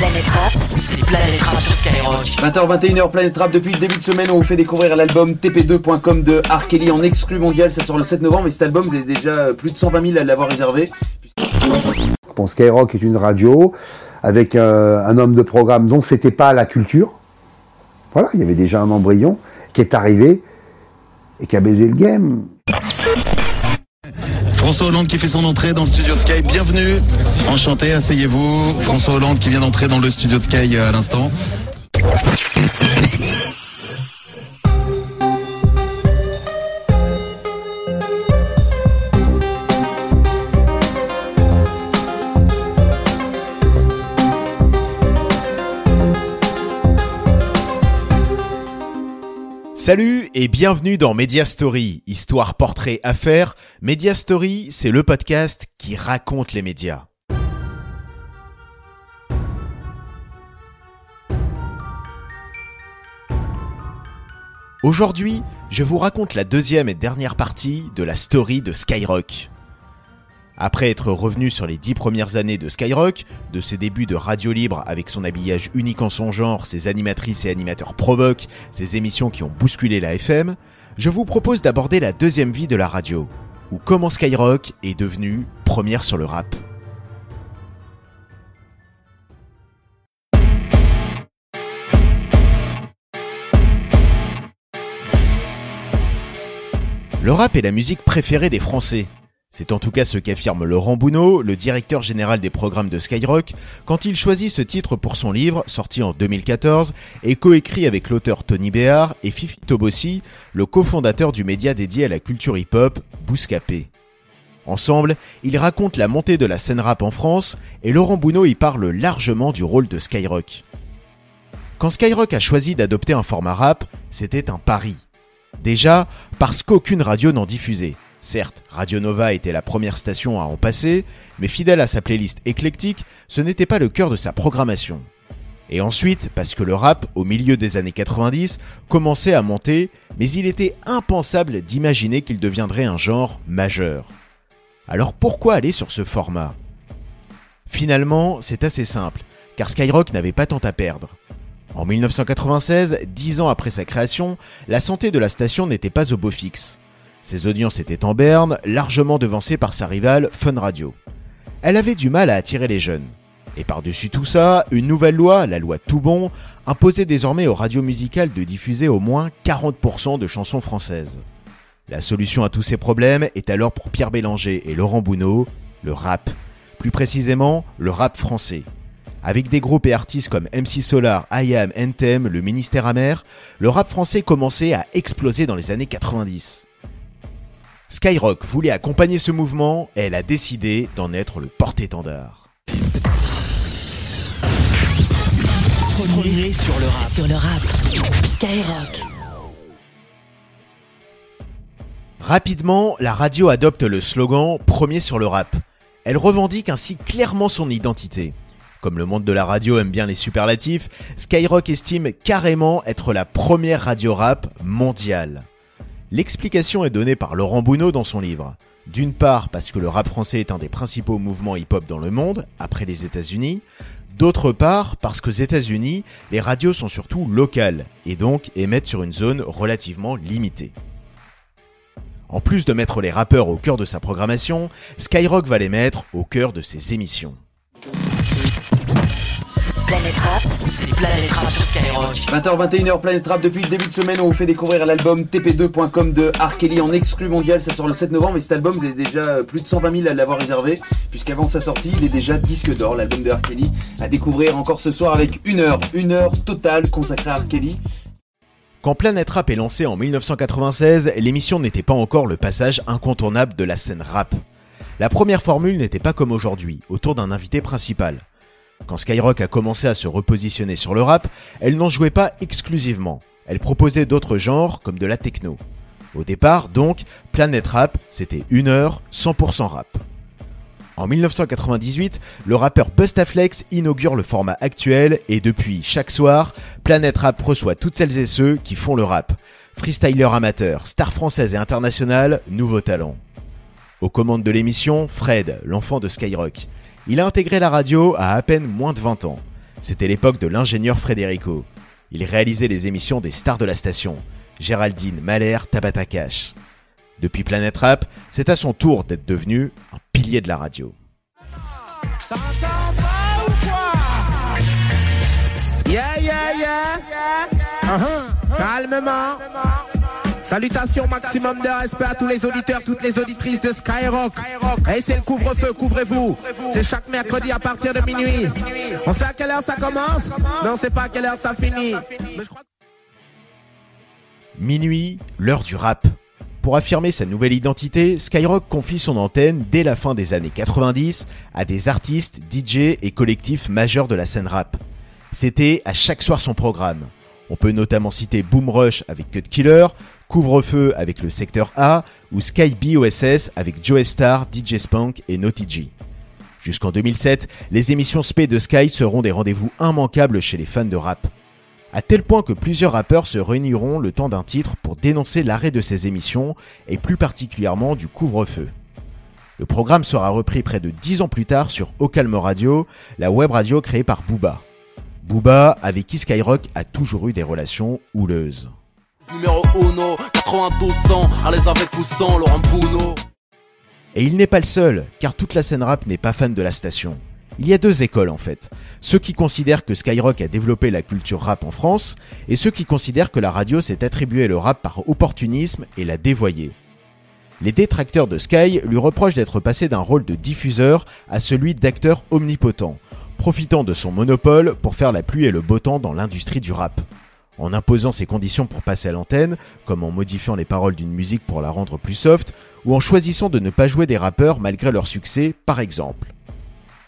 Planète Rap, c'est Planète Rap sur Skyrock. 20h, 21h, Planète Rap. Depuis le début de semaine, on vous fait découvrir l'album TP2.com de R. Kelly en exclu mondial. Ça sort le 7 novembre et cet album, vous avez déjà plus de 120 000 à l'avoir réservé. Bon, Skyrock est une radio avec euh, un homme de programme dont c'était pas la culture. Voilà, il y avait déjà un embryon qui est arrivé et qui a baisé le game. François Hollande qui fait son entrée dans le studio de Sky. Bienvenue, enchanté, asseyez-vous. François Hollande qui vient d'entrer dans le studio de Sky euh, à l'instant. Salut et bienvenue dans Media Story, histoire, portrait, affaires. Media Story, c'est le podcast qui raconte les médias. Aujourd'hui, je vous raconte la deuxième et dernière partie de la story de Skyrock. Après être revenu sur les dix premières années de Skyrock, de ses débuts de radio libre avec son habillage unique en son genre, ses animatrices et animateurs provoquent, ses émissions qui ont bousculé la FM, je vous propose d'aborder la deuxième vie de la radio, ou comment Skyrock est devenu première sur le rap. Le rap est la musique préférée des Français, c'est en tout cas ce qu'affirme Laurent Bounot, le directeur général des programmes de Skyrock, quand il choisit ce titre pour son livre, sorti en 2014, et coécrit avec l'auteur Tony Béard et Fifi Tobossi, le cofondateur du média dédié à la culture hip-hop, Bouscapé. Ensemble, ils racontent la montée de la scène rap en France, et Laurent Bounot y parle largement du rôle de Skyrock. Quand Skyrock a choisi d'adopter un format rap, c'était un pari. Déjà, parce qu'aucune radio n'en diffusait. Certes, Radio Nova était la première station à en passer, mais fidèle à sa playlist éclectique, ce n'était pas le cœur de sa programmation. Et ensuite, parce que le rap, au milieu des années 90, commençait à monter, mais il était impensable d'imaginer qu'il deviendrait un genre majeur. Alors pourquoi aller sur ce format? Finalement, c'est assez simple, car Skyrock n'avait pas tant à perdre. En 1996, dix ans après sa création, la santé de la station n'était pas au beau fixe. Ses audiences étaient en berne, largement devancées par sa rivale Fun Radio. Elle avait du mal à attirer les jeunes. Et par-dessus tout ça, une nouvelle loi, la loi Toubon, imposait désormais aux radios musicales de diffuser au moins 40% de chansons françaises. La solution à tous ces problèmes est alors pour Pierre Bélanger et Laurent Bounot, le rap. Plus précisément, le rap français. Avec des groupes et artistes comme MC Solar, IAM, NTM, le Ministère Amer, le rap français commençait à exploser dans les années 90. Skyrock voulait accompagner ce mouvement et elle a décidé d'en être le porte-étendard. Premier sur le rap. Sur le rap. Skyrock. Rapidement, la radio adopte le slogan Premier sur le rap. Elle revendique ainsi clairement son identité. Comme le monde de la radio aime bien les superlatifs, Skyrock estime carrément être la première radio rap mondiale. L'explication est donnée par Laurent Bounot dans son livre. D'une part parce que le rap français est un des principaux mouvements hip-hop dans le monde, après les États-Unis. D'autre part parce qu'aux États-Unis, les radios sont surtout locales, et donc émettent sur une zone relativement limitée. En plus de mettre les rappeurs au cœur de sa programmation, Skyrock va les mettre au cœur de ses émissions. C'est Planète Rap sur Skyrock. 20h, 21h, Planète Rap. Depuis le début de semaine, on vous fait découvrir l'album TP2.com de R. Kelly en exclu mondial. Ça sort le 7 novembre et cet album, vous avez déjà plus de 120 000 à l'avoir réservé. Puisqu'avant sa sortie, il est déjà disque d'or, l'album de R. Kelly. À découvrir encore ce soir avec une heure, une heure totale consacrée à R. Kelly. Quand Planète Rap est lancé en 1996, l'émission n'était pas encore le passage incontournable de la scène rap. La première formule n'était pas comme aujourd'hui, autour d'un invité principal. Quand Skyrock a commencé à se repositionner sur le rap, elle n'en jouait pas exclusivement. Elle proposait d'autres genres comme de la techno. Au départ, donc, Planète Rap, c'était une heure 100% rap. En 1998, le rappeur Bustaflex inaugure le format actuel et depuis chaque soir, Planète Rap reçoit toutes celles et ceux qui font le rap. Freestyler amateur, star française et internationale, nouveau talent. Aux commandes de l'émission, Fred, l'enfant de Skyrock. Il a intégré la radio à à peine moins de 20 ans. C'était l'époque de l'ingénieur Frédérico. Il réalisait les émissions des stars de la station, Géraldine, Mahler, Tabata Cash. Depuis Planète Rap, c'est à son tour d'être devenu un pilier de la radio. Salutations maximum de respect à tous les auditeurs, toutes les auditrices de Skyrock. Et c'est le couvre-feu, couvrez-vous. C'est chaque mercredi à partir de minuit. On sait à quelle heure ça commence? Mais on sait pas à quelle heure ça finit. Minuit, l'heure du rap. Pour affirmer sa nouvelle identité, Skyrock confie son antenne dès la fin des années 90 à des artistes, DJ et collectifs majeurs de la scène rap. C'était à chaque soir son programme. On peut notamment citer Boom Rush avec Cut Killer, Couvre-feu avec le secteur A ou Sky B OSS avec Joe Star, DJ Spunk et Naughty G. Jusqu'en 2007, les émissions SP de Sky seront des rendez-vous immanquables chez les fans de rap. À tel point que plusieurs rappeurs se réuniront le temps d'un titre pour dénoncer l'arrêt de ces émissions et plus particulièrement du couvre-feu. Le programme sera repris près de 10 ans plus tard sur Ocalme Radio, la web radio créée par Booba. Booba, avec qui Skyrock a toujours eu des relations houleuses. Numéro 1, 92 ans, à l'aise avec ou sans Laurent Bouno. Et il n'est pas le seul, car toute la scène rap n'est pas fan de la station. Il y a deux écoles en fait. Ceux qui considèrent que Skyrock a développé la culture rap en France, et ceux qui considèrent que la radio s'est attribué le rap par opportunisme et l'a dévoyé. Les détracteurs de Sky lui reprochent d'être passé d'un rôle de diffuseur à celui d'acteur omnipotent, profitant de son monopole pour faire la pluie et le beau temps dans l'industrie du rap. En imposant ses conditions pour passer à l'antenne, comme en modifiant les paroles d'une musique pour la rendre plus soft, ou en choisissant de ne pas jouer des rappeurs malgré leur succès, par exemple.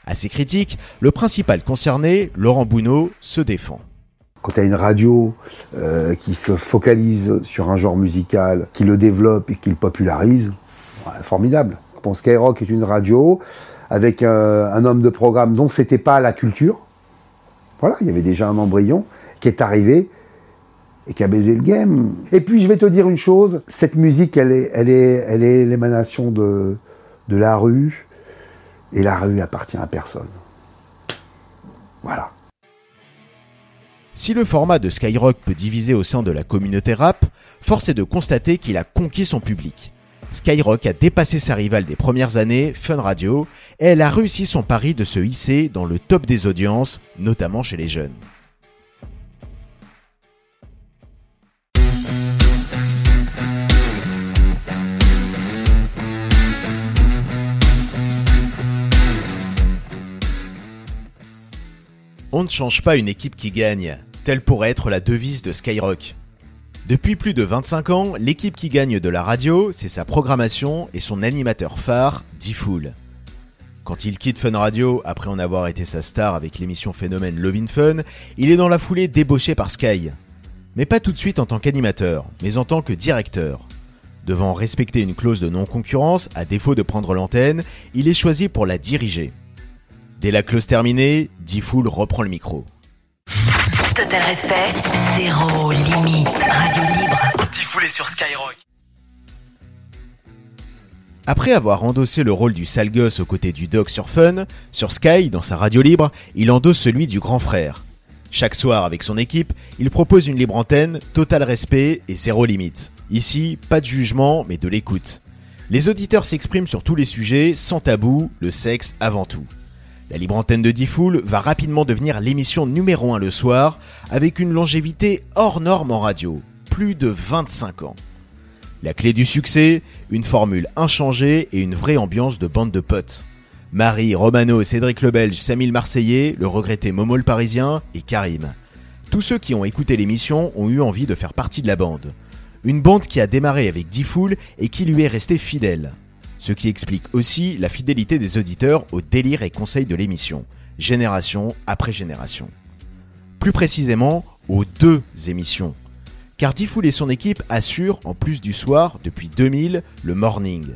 À ces critiques, le principal concerné, Laurent Bounot, se défend. Quand tu as une radio euh, qui se focalise sur un genre musical, qui le développe et qui le popularise, formidable. Skyrock est une radio avec euh, un homme de programme dont c'était pas la culture. Voilà, il y avait déjà un embryon qui est arrivé et qui a baisé le game. Et puis je vais te dire une chose, cette musique, elle est, elle est, elle est l'émanation de, de la rue, et la rue appartient à personne. Voilà. Si le format de Skyrock peut diviser au sein de la communauté rap, force est de constater qu'il a conquis son public. Skyrock a dépassé sa rivale des premières années, Fun Radio, et elle a réussi son pari de se hisser dans le top des audiences, notamment chez les jeunes. On ne change pas une équipe qui gagne, telle pourrait être la devise de Skyrock. Depuis plus de 25 ans, l'équipe qui gagne de la radio, c'est sa programmation et son animateur phare, D-Fool. Quand il quitte Fun Radio, après en avoir été sa star avec l'émission Phénomène Love Fun, il est dans la foulée débauché par Sky. Mais pas tout de suite en tant qu'animateur, mais en tant que directeur. Devant respecter une clause de non-concurrence, à défaut de prendre l'antenne, il est choisi pour la diriger. Dès la clause terminée, D-Fool reprend le micro. Total respect, zéro limite, radio libre. Diffoulé sur Skyrock. Après avoir endossé le rôle du sale gosse aux côtés du doc sur Fun, sur Sky, dans sa radio libre, il endosse celui du grand frère. Chaque soir, avec son équipe, il propose une libre antenne, total respect et zéro limite. Ici, pas de jugement, mais de l'écoute. Les auditeurs s'expriment sur tous les sujets, sans tabou, le sexe avant tout. La libre antenne de Diffoul va rapidement devenir l'émission numéro 1 le soir, avec une longévité hors norme en radio, plus de 25 ans. La clé du succès, une formule inchangée et une vraie ambiance de bande de potes. Marie, Romano, Cédric le Belge, Samy Marseillais, le regretté Momo le Parisien et Karim. Tous ceux qui ont écouté l'émission ont eu envie de faire partie de la bande. Une bande qui a démarré avec Diffoul et qui lui est restée fidèle. Ce qui explique aussi la fidélité des auditeurs aux délires et conseils de l'émission, génération après génération. Plus précisément, aux deux émissions. Car Diffoul et son équipe assurent, en plus du soir, depuis 2000, le morning.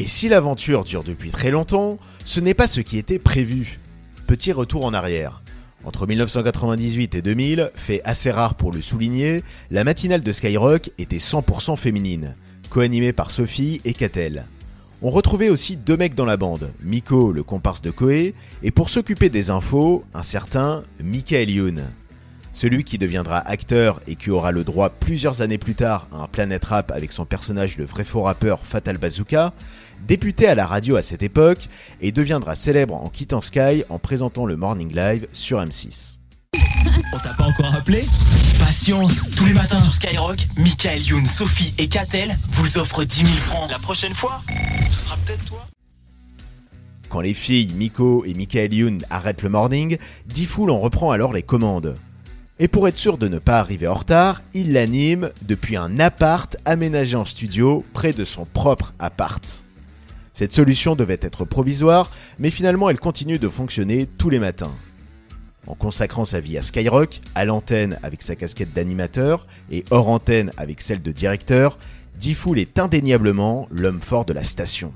Et si l'aventure dure depuis très longtemps, ce n'est pas ce qui était prévu. Petit retour en arrière. Entre 1998 et 2000, fait assez rare pour le souligner, la matinale de Skyrock était 100% féminine, co-animée par Sophie et Catel. On retrouvait aussi deux mecs dans la bande, Miko, le comparse de Koé, et pour s'occuper des infos, un certain Michael Youn. Celui qui deviendra acteur et qui aura le droit plusieurs années plus tard à un Planet Rap avec son personnage de vrai faux rappeur Fatal Bazooka, débutait à la radio à cette époque et deviendra célèbre en quittant Sky en présentant le Morning Live sur M6. On t'a pas encore appelé Patience, tous les matins sur Skyrock, Michael Youn, Sophie et Katel vous offrent 10 000 francs. La prochaine fois, ce sera peut-être toi. Quand les filles Miko et Michael Youn arrêtent le morning, Diffoul en reprend alors les commandes. Et pour être sûr de ne pas arriver en retard, il l'anime depuis un appart aménagé en studio près de son propre appart. Cette solution devait être provisoire, mais finalement elle continue de fonctionner tous les matins. En consacrant sa vie à Skyrock, à l'antenne avec sa casquette d'animateur et hors antenne avec celle de directeur, Diffoul est indéniablement l'homme fort de la station.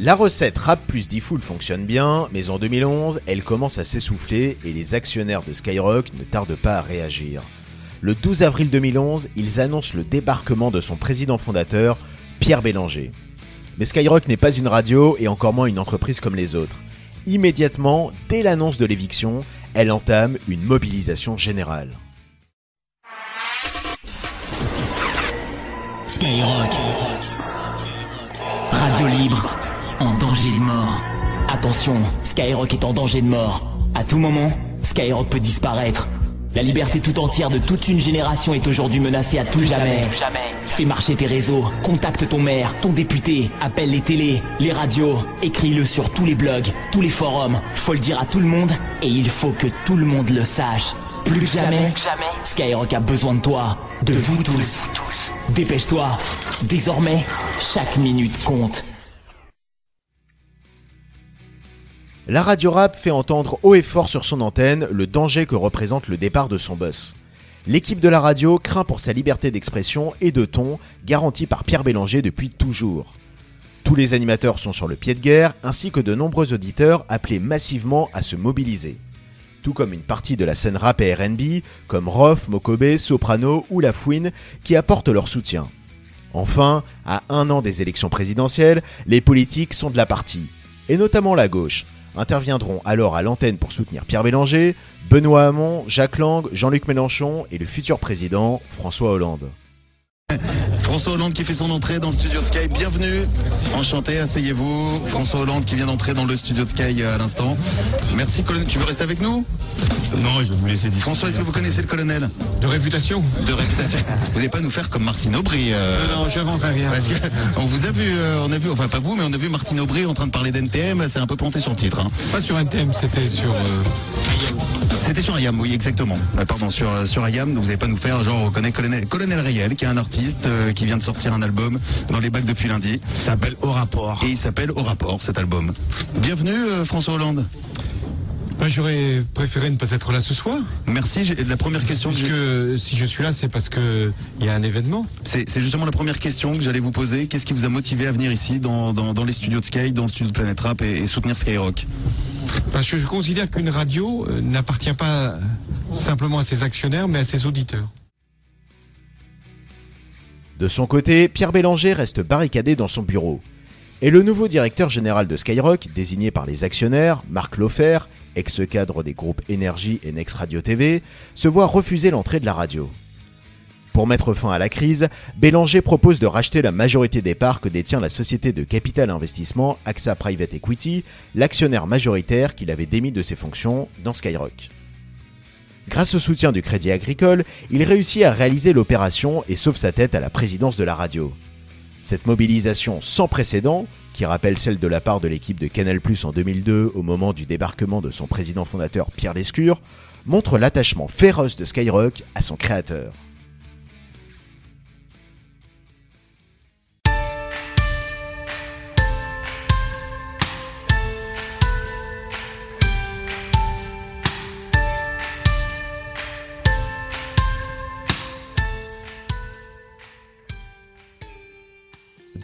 La recette rap plus Diffoul fonctionne bien, mais en 2011, elle commence à s'essouffler et les actionnaires de Skyrock ne tardent pas à réagir. Le 12 avril 2011, ils annoncent le débarquement de son président fondateur, Pierre Bélanger. Mais Skyrock n'est pas une radio et encore moins une entreprise comme les autres. Immédiatement, dès l'annonce de l'éviction, elle entame une mobilisation générale. Skyrock. Radio libre. En danger de mort. Attention, Skyrock est en danger de mort. À tout moment, Skyrock peut disparaître. La liberté tout entière de toute une génération est aujourd'hui menacée à tout jamais. Fais marcher tes réseaux, contacte ton maire, ton député, appelle les télés, les radios, écris-le sur tous les blogs, tous les forums. Faut le dire à tout le monde et il faut que tout le monde le sache. Plus que jamais, Skyrock a besoin de toi, de vous tous. Dépêche-toi. Désormais, chaque minute compte. La radio rap fait entendre haut et fort sur son antenne le danger que représente le départ de son boss. L'équipe de la radio craint pour sa liberté d'expression et de ton, garantie par Pierre Bélanger depuis toujours. Tous les animateurs sont sur le pied de guerre, ainsi que de nombreux auditeurs appelés massivement à se mobiliser. Tout comme une partie de la scène rap et RB, comme Roth, Mokobe, Soprano ou La Fouine, qui apportent leur soutien. Enfin, à un an des élections présidentielles, les politiques sont de la partie, et notamment la gauche, interviendront alors à l'antenne pour soutenir Pierre Bélanger, Benoît Hamon, Jacques Lang, Jean-Luc Mélenchon et le futur président François Hollande. François Hollande qui fait son entrée dans le studio de Sky. Bienvenue. Enchanté, asseyez-vous. François Hollande qui vient d'entrer dans le studio de Sky euh, à l'instant. Merci, colonel. Tu veux rester avec nous? Non, je vais vous laisser dire. François, est-ce que vous connaissez le colonel? De réputation De réputation. Vous n'allez pas nous faire comme Martine Aubry euh, Non, je n'invente rien. Parce que on vous a vu, euh, on a vu, enfin pas vous, mais on a vu Martine Aubry en train de parler d'NTM. C'est un peu planté sur le titre. hein. Pas sur un thème, c'était sur. euh, C'était sur Ayam, oui, exactement. Euh, pardon, sur, euh, sur Ayam, donc vous n'allez pas nous faire, genre, on reconnaît Colonel, Colonel Riel, qui est un artiste euh, qui vient de sortir un album dans les bacs depuis lundi. Ça s'appelle Au rapport. Et il s'appelle Au rapport, cet album. Bienvenue, euh, François Hollande. Ben, J'aurais préféré ne pas être là ce soir. Merci. J'ai- La première question que Parce que si je suis là, c'est parce que il y a un événement. c'est c'est justement la première question que j'allais vous poser. Qu'est-ce qui vous a motivé à venir ici, dans, dans, dans les studios de Sky, dans le studio de Planet Rap et, et soutenir Skyrock? Parce que je considère qu'une radio euh, n'appartient pas simplement à ses actionnaires, mais à ses auditeurs. De son côté, Pierre Bélanger reste barricadé dans son bureau. Et le nouveau directeur général de Skyrock, désigné par les actionnaires, Marc Lofer, ex-cadre des groupes Énergie et Next Radio TV, se voit refuser l'entrée de la radio. Pour mettre fin à la crise, Bélanger propose de racheter la majorité des parts que détient la société de capital investissement AXA Private Equity, l'actionnaire majoritaire qu'il avait démis de ses fonctions dans Skyrock. Grâce au soutien du Crédit Agricole, il réussit à réaliser l'opération et sauve sa tête à la présidence de la radio. Cette mobilisation sans précédent, qui rappelle celle de la part de l'équipe de Canal+ en 2002 au moment du débarquement de son président fondateur Pierre Lescure, montre l'attachement féroce de Skyrock à son créateur.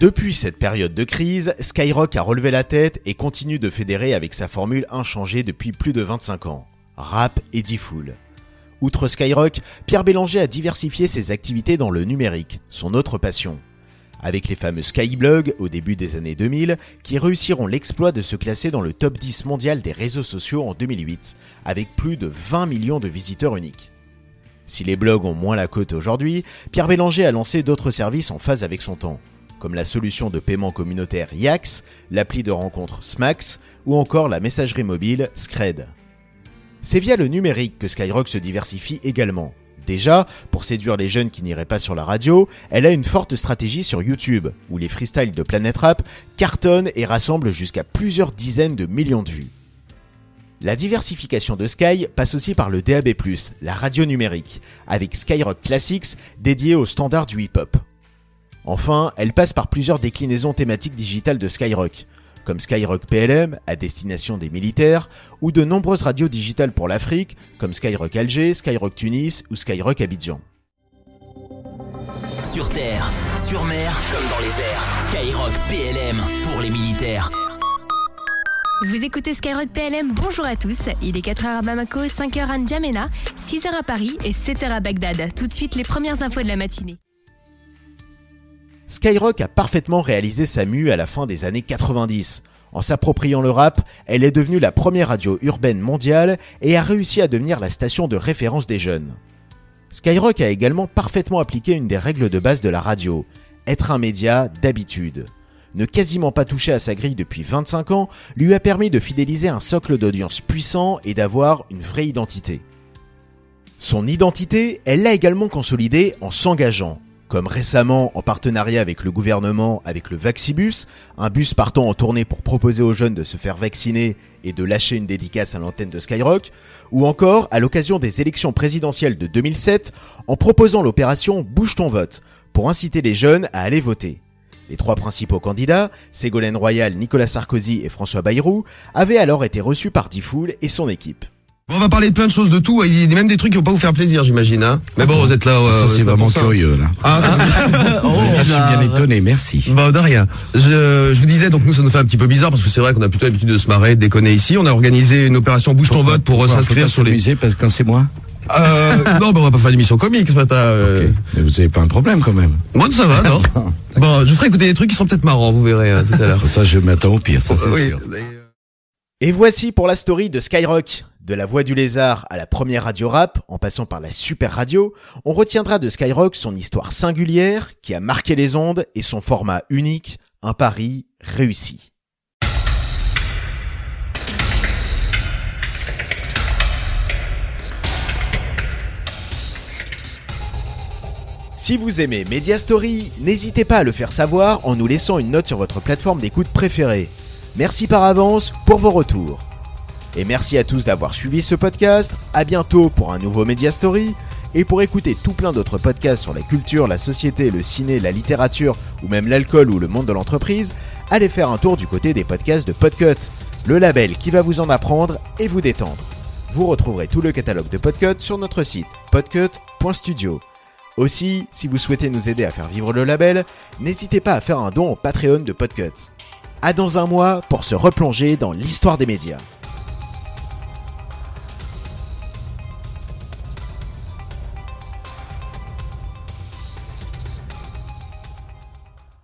Depuis cette période de crise, Skyrock a relevé la tête et continue de fédérer avec sa formule inchangée depuis plus de 25 ans. Rap et D-Fool. Outre Skyrock, Pierre Bélanger a diversifié ses activités dans le numérique, son autre passion. Avec les fameux Skyblogs au début des années 2000, qui réussiront l'exploit de se classer dans le top 10 mondial des réseaux sociaux en 2008, avec plus de 20 millions de visiteurs uniques. Si les blogs ont moins la cote aujourd'hui, Pierre Bélanger a lancé d'autres services en phase avec son temps comme la solution de paiement communautaire Yax, l'appli de rencontre Smax ou encore la messagerie mobile Scred. C'est via le numérique que Skyrock se diversifie également. Déjà, pour séduire les jeunes qui n'iraient pas sur la radio, elle a une forte stratégie sur YouTube, où les freestyles de Planet Rap cartonnent et rassemblent jusqu'à plusieurs dizaines de millions de vues. La diversification de Sky passe aussi par le DAB+, la radio numérique, avec Skyrock Classics dédié aux standards du hip-hop. Enfin, elle passe par plusieurs déclinaisons thématiques digitales de Skyrock, comme Skyrock PLM à destination des militaires, ou de nombreuses radios digitales pour l'Afrique, comme Skyrock Alger, Skyrock Tunis ou Skyrock Abidjan. Sur terre, sur mer, comme dans les airs, Skyrock PLM pour les militaires. Vous écoutez Skyrock PLM, bonjour à tous. Il est 4h à Bamako, 5h à N'Djamena, 6h à Paris et 7h à Bagdad. Tout de suite, les premières infos de la matinée. Skyrock a parfaitement réalisé sa mue à la fin des années 90. En s'appropriant le rap, elle est devenue la première radio urbaine mondiale et a réussi à devenir la station de référence des jeunes. Skyrock a également parfaitement appliqué une des règles de base de la radio, être un média d'habitude. Ne quasiment pas toucher à sa grille depuis 25 ans lui a permis de fidéliser un socle d'audience puissant et d'avoir une vraie identité. Son identité, elle l'a également consolidée en s'engageant, comme récemment en partenariat avec le gouvernement avec le Vaxibus, un bus partant en tournée pour proposer aux jeunes de se faire vacciner et de lâcher une dédicace à l'antenne de Skyrock, ou encore à l'occasion des élections présidentielles de 2007 en proposant l'opération Bouge ton vote pour inciter les jeunes à aller voter. Les trois principaux candidats, Ségolène Royal, Nicolas Sarkozy et François Bayrou, avaient alors été reçus par Diffoul et son équipe. Bon, on va parler de plein de choses de tout. Il y a même des trucs qui vont pas vous faire plaisir, j'imagine. Hein Mais bon, vous êtes là. ça, c'est vraiment curieux, là. Ah, oh, je suis bien étonné, merci. Bon, de rien. Je, je, vous disais, donc nous, ça nous fait un petit peu bizarre parce que c'est vrai qu'on a plutôt l'habitude de se marrer, de déconner ici. On a organisé une opération Bouge ton vote pour s'inscrire sur les. parce que quand c'est moi. Euh, non, ben on va pas faire d'émission comique ce matin. Euh... Mais vous avez pas un problème quand même. Moi, ça va, non. bon, je ferai écouter des trucs qui sont peut-être marrants, vous verrez hein, tout à l'heure. ça, je m'attends au pire, ça c'est oui. sûr. Et voici pour la story de Skyrock. De la voix du lézard à la première radio rap, en passant par la super radio, on retiendra de Skyrock son histoire singulière qui a marqué les ondes et son format unique, un pari réussi. Si vous aimez Media Story, n'hésitez pas à le faire savoir en nous laissant une note sur votre plateforme d'écoute préférée. Merci par avance pour vos retours. Et merci à tous d'avoir suivi ce podcast. À bientôt pour un nouveau Media Story. Et pour écouter tout plein d'autres podcasts sur la culture, la société, le ciné, la littérature ou même l'alcool ou le monde de l'entreprise, allez faire un tour du côté des podcasts de Podcut, le label qui va vous en apprendre et vous détendre. Vous retrouverez tout le catalogue de Podcut sur notre site podcut.studio. Aussi, si vous souhaitez nous aider à faire vivre le label, n'hésitez pas à faire un don au Patreon de Podcut. À dans un mois pour se replonger dans l'histoire des médias.